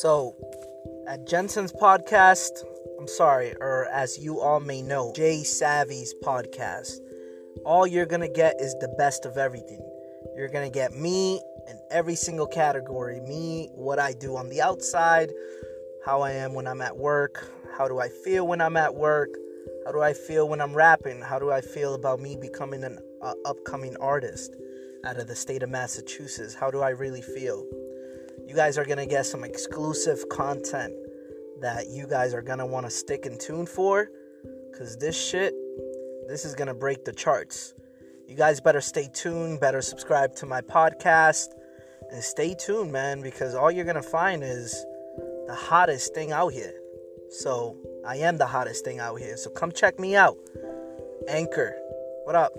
So, at Jensen's podcast, I'm sorry, or as you all may know, Jay Savvy's podcast, all you're gonna get is the best of everything. You're gonna get me in every single category me, what I do on the outside, how I am when I'm at work, how do I feel when I'm at work, how do I feel when I'm rapping, how do I feel about me becoming an uh, upcoming artist out of the state of Massachusetts, how do I really feel. You guys are gonna get some exclusive content that you guys are gonna wanna stick and tune for, because this shit, this is gonna break the charts. You guys better stay tuned, better subscribe to my podcast, and stay tuned, man, because all you're gonna find is the hottest thing out here. So, I am the hottest thing out here. So, come check me out. Anchor. What up?